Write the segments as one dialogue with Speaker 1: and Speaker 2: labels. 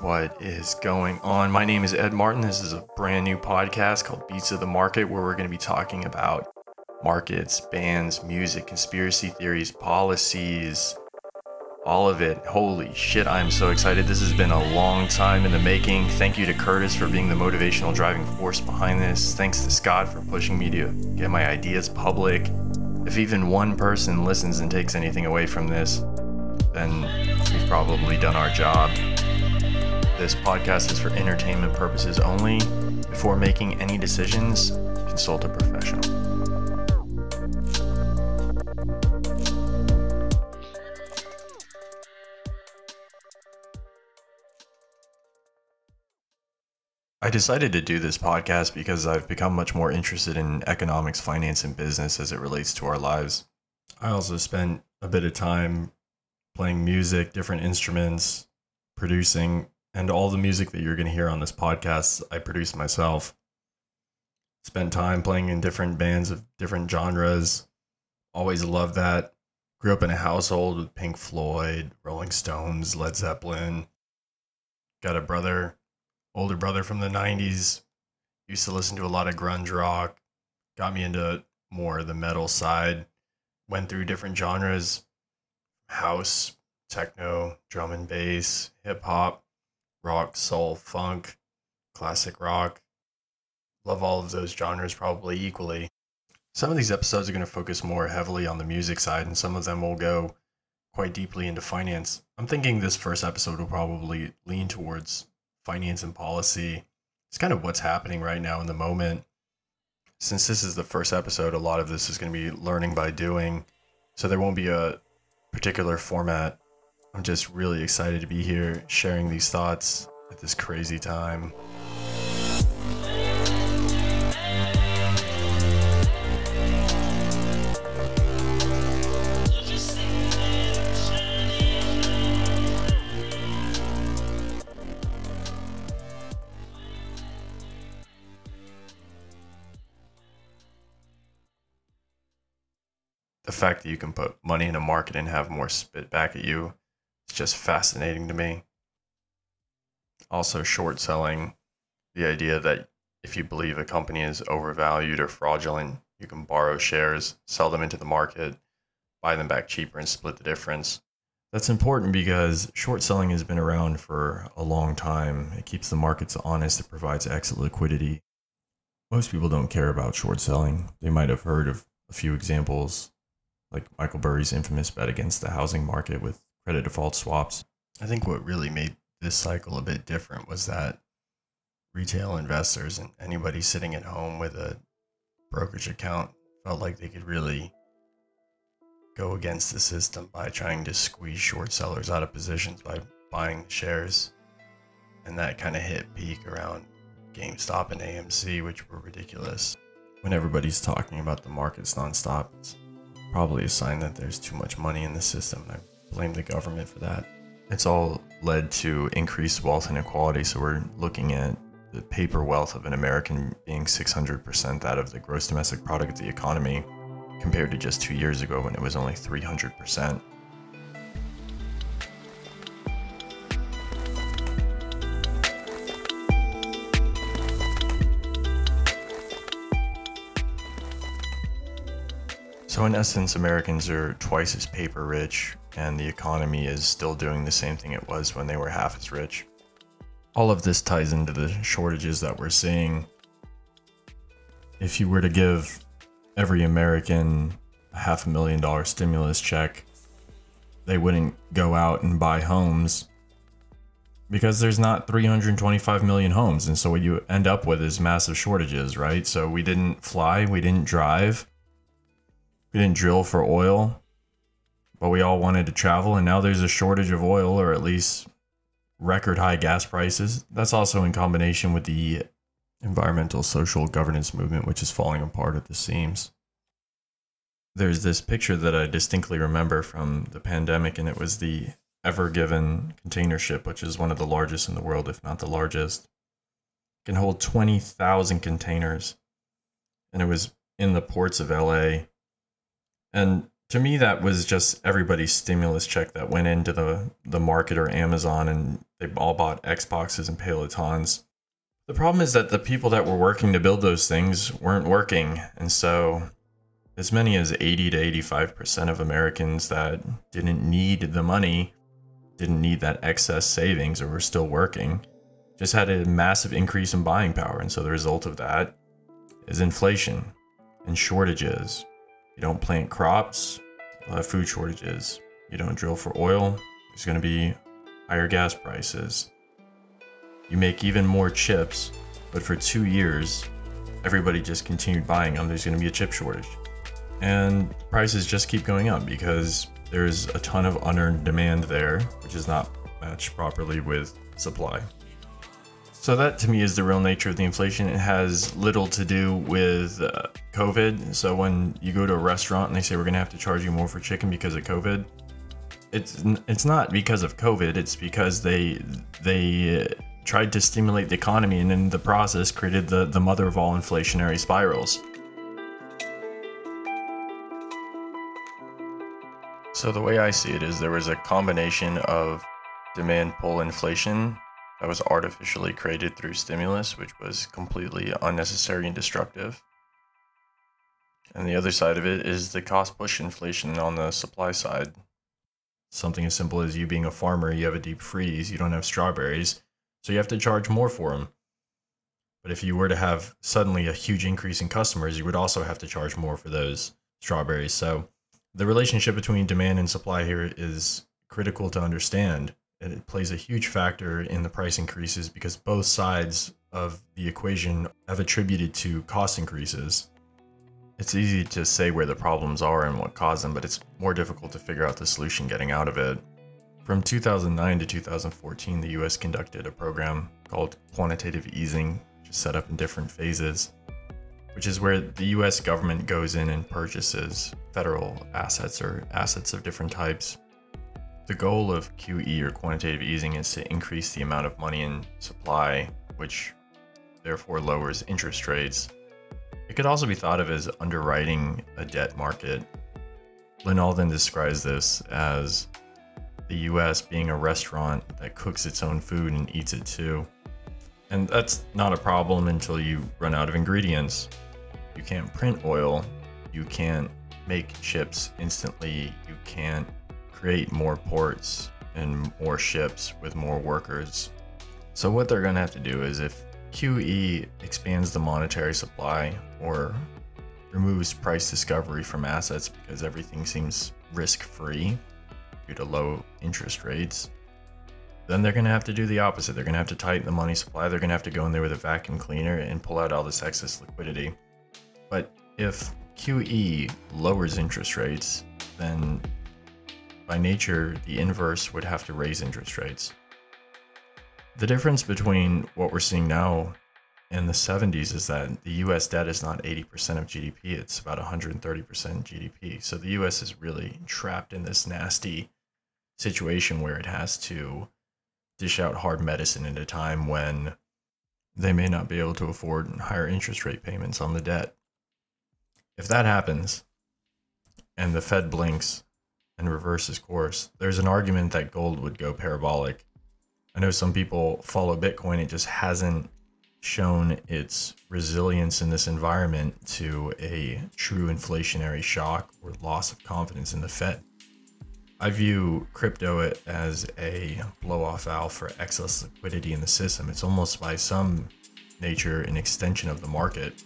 Speaker 1: What is going on? My name is Ed Martin. This is a brand new podcast called Beats of the Market, where we're going to be talking about markets, bands, music, conspiracy theories, policies, all of it. Holy shit, I'm so excited. This has been a long time in the making. Thank you to Curtis for being the motivational driving force behind this. Thanks to Scott for pushing me to get my ideas public. If even one person listens and takes anything away from this, then we've probably done our job. This podcast is for entertainment purposes only. Before making any decisions, consult a professional. I decided to do this podcast because I've become much more interested in economics, finance, and business as it relates to our lives. I also spent a bit of time playing music, different instruments, producing, and all the music that you're going to hear on this podcast, I produce myself. Spent time playing in different bands of different genres. Always loved that. Grew up in a household with Pink Floyd, Rolling Stones, Led Zeppelin. Got a brother older brother from the 90s used to listen to a lot of grunge rock got me into more the metal side went through different genres house techno drum and bass hip hop rock soul funk classic rock love all of those genres probably equally some of these episodes are going to focus more heavily on the music side and some of them will go quite deeply into finance i'm thinking this first episode will probably lean towards finance and policy. It's kind of what's happening right now in the moment. Since this is the first episode, a lot of this is going to be learning by doing. So there won't be a particular format. I'm just really excited to be here sharing these thoughts at this crazy time. the fact that you can put money in a market and have more spit back at you just fascinating to me. Also, short selling, the idea that if you believe a company is overvalued or fraudulent, you can borrow shares, sell them into the market, buy them back cheaper, and split the difference. That's important because short selling has been around for a long time. It keeps the markets honest, it provides exit liquidity. Most people don't care about short selling. They might have heard of a few examples like Michael Burry's infamous bet against the housing market with credit default swaps. I think what really made this cycle a bit different was that retail investors and anybody sitting at home with a brokerage account felt like they could really go against the system by trying to squeeze short sellers out of positions by buying shares. And that kind of hit peak around GameStop and AMC, which were ridiculous. When everybody's talking about the markets nonstop, it's probably a sign that there's too much money in the system. I blame the government for that. It's all led to increased wealth inequality. So we're looking at the paper wealth of an American being 600% that of the gross domestic product of the economy, compared to just two years ago when it was only 300%. So, in essence, Americans are twice as paper rich, and the economy is still doing the same thing it was when they were half as rich. All of this ties into the shortages that we're seeing. If you were to give every American a half a million dollar stimulus check, they wouldn't go out and buy homes because there's not 325 million homes. And so, what you end up with is massive shortages, right? So, we didn't fly, we didn't drive we didn't drill for oil, but we all wanted to travel, and now there's a shortage of oil, or at least record high gas prices. That's also in combination with the environmental social governance movement, which is falling apart at the seams. There's this picture that I distinctly remember from the pandemic, and it was the Ever Given container ship, which is one of the largest in the world, if not the largest. It can hold 20,000 containers. And it was in the ports of LA and To me, that was just everybody's stimulus check that went into the, the market or Amazon and they all bought Xboxes and Pelotons. The problem is that the people that were working to build those things weren't working. And so, as many as 80 to 85% of Americans that didn't need the money, didn't need that excess savings, or were still working, just had a massive increase in buying power. And so, the result of that is inflation and shortages. You don't plant crops, you'll have food shortages. You don't drill for oil, there's going to be higher gas prices you make even more chips, but for two years, everybody just continued buying them. There's going to be a chip shortage. And prices just keep going up because there's a ton of unearned demand there, which is not matched properly with supply. So, that to me is the real nature of the inflation. It has little to do with uh, COVID. So, when you go to a restaurant and they say we're going to have to charge you more for chicken because of COVID, it's it's not because of COVID. It's because they they tried to stimulate the economy and in the process created the, the mother of all inflationary spirals. So, the way I see it is there was a combination of demand pull inflation that was artificially created through stimulus, which was completely unnecessary and destructive. And the other side of it is the cost push inflation on the supply side. Something as simple as you being a farmer, you have a deep freeze, you don't have strawberries, so you have to charge more for them. But if you were to have suddenly a huge increase in customers, you would also have to charge more for those strawberries. So the relationship between demand and supply here is critical to understand. It plays a huge factor in the price increases because both sides of the equation have attributed to cost increases. It's easy to say where the problems are and what caused them, but it's more difficult to figure out the solution getting out of it. From 2009 to 2014, the US conducted a program called quantitative easing, which is set up in different phases, which is where the US government goes in and purchases federal assets or assets of different types. The goal of QE or quantitative easing is to increase the amount of money in supply, which therefore lowers interest rates. It could also be thought of as underwriting a debt market. Lyn Alden describes this as the US being a restaurant that cooks its own food and eats it too. And that's not a problem until you run out of ingredients. You can't print oil, you can't make chips instantly, you can't create more ports and more ships with more workers. So, what they're going to have to do is if QE expands the monetary supply or removes price discovery from assets because everything seems risk free, due to low interest rates, then they're going to have to do the opposite. They're going to have to tighten the money supply. They're going to have to go in there with a vacuum cleaner and pull out all this excess liquidity. But if QE lowers interest rates, then by nature, the inverse would have to raise interest rates. The difference between what we're seeing now and the 70s is that the US debt is not 80% of GDP, it's about 130% GDP. So the US is really trapped in this nasty situation where it has to dish out hard medicine at a time when they may not be able to afford higher interest rate payments on the debt. If that happens and the Fed blinks and reverses course, there's an argument that gold would go parabolic. I know some people follow Bitcoin, it just hasn't shown its resilience in this environment to a true inflationary shock or loss of confidence in the Fed. I view crypto as a blow off valve for excess liquidity in the system. It's almost by some nature an extension of the market.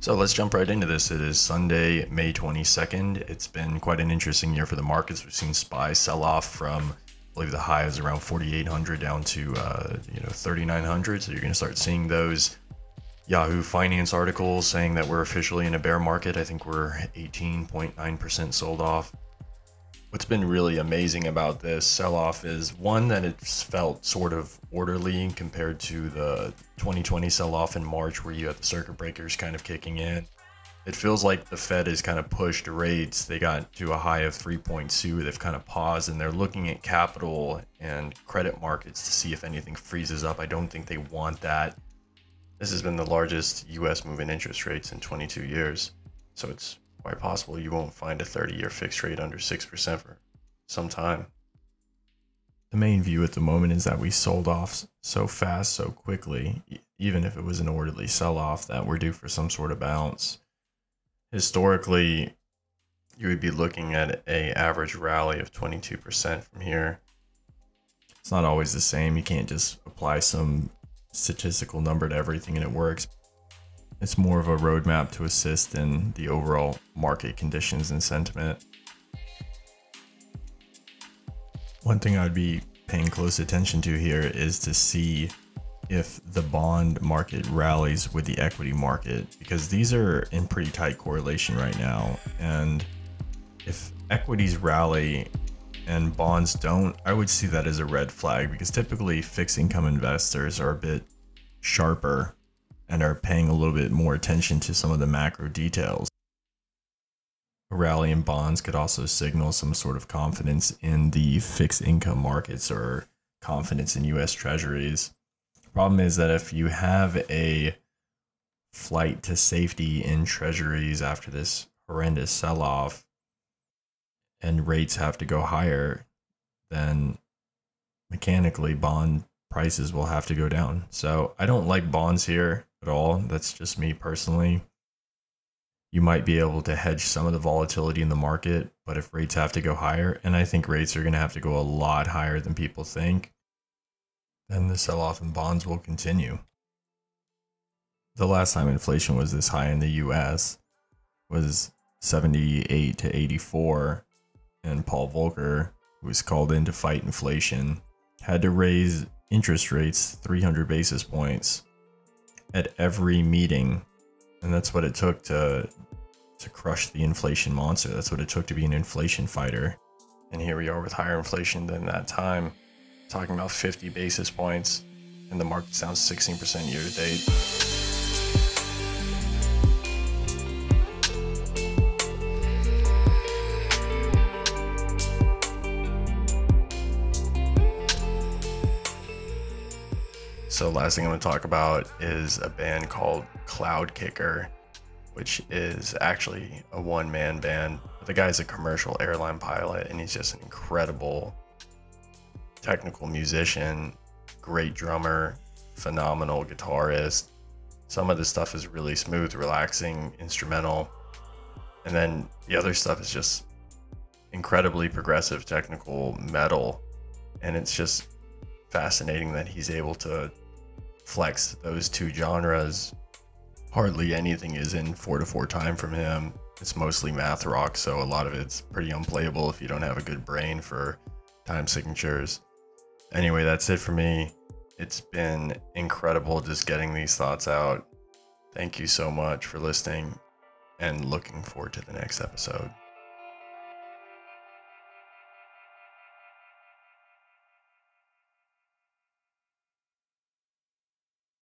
Speaker 1: So let's jump right into this. It is Sunday, May 22nd. It's been quite an interesting year for the markets. We've seen SPY sell off from I believe the high is around 4,800 down to uh, you know 3,900. So you're going to start seeing those Yahoo Finance articles saying that we're officially in a bear market. I think we're 18.9% sold off. What's been really amazing about this sell off is one that it's felt sort of orderly compared to the 2020 sell off in March, where you had the circuit breakers kind of kicking in. it feels like the Fed has kind of pushed rates. They got to a high of 3.2. They've kind of paused and they're looking at capital and credit markets to see if anything freezes up. I don't think they want that. This has been the largest US move in interest rates in 22 years. So it's quite possible you won't find a 30 year fixed rate under 6% for some time. The main view at the moment is that we sold off so fast, so quickly, even if it was an orderly sell off, that we're due for some sort of bounce. Historically, you would be looking at a average rally of 22% from here. It's not always the same. You can't just apply some statistical number to everything and it works. It's more of a roadmap to assist in the overall market conditions and sentiment. One thing I'd be paying close attention to here is to see if the bond market rallies with the equity market because these are in pretty tight correlation right now. And if equities rally and bonds don't, I would see that as a red flag because typically fixed income investors are a bit sharper and are paying a little bit more attention to some of the macro details. A rally in bonds could also signal some sort of confidence in the fixed income markets or confidence in US treasuries. Problem is that if you have a flight to safety in treasuries after this horrendous sell off and rates have to go higher, then mechanically bond prices will have to go down. So I don't like bonds here at all. That's just me personally you might be able to hedge some of the volatility in the market. But if rates have to go higher, and I think rates are going to have to go a lot higher than people think, then the sell off in bonds will continue. The last time inflation was this high in the US was 78 to 84, and Paul Volcker, who was called in to fight inflation, had to raise interest rates 300 basis points at every meeting and that's what it took to to crush the inflation monster. That's what it took to be an inflation fighter. And here we are with higher inflation than that time, talking about 50 basis points, and the market sounds 16% year to date. So last thing I'm going to talk about is a band called Cloudkicker, which is actually a one-man band. The guy's a commercial airline pilot, and he's just an incredible technical musician, great drummer, phenomenal guitarist. Some of the stuff is really smooth, relaxing, instrumental. And then the other stuff is just incredibly progressive technical metal. And it's just fascinating that he's able to flex those two genres. Hardly anything is in 4 to 4 time from him. It's mostly math rock, so a lot of it's pretty unplayable if you don't have a good brain for time signatures. Anyway, that's it for me. It's been incredible just getting these thoughts out. Thank you so much for listening and looking forward to the next episode.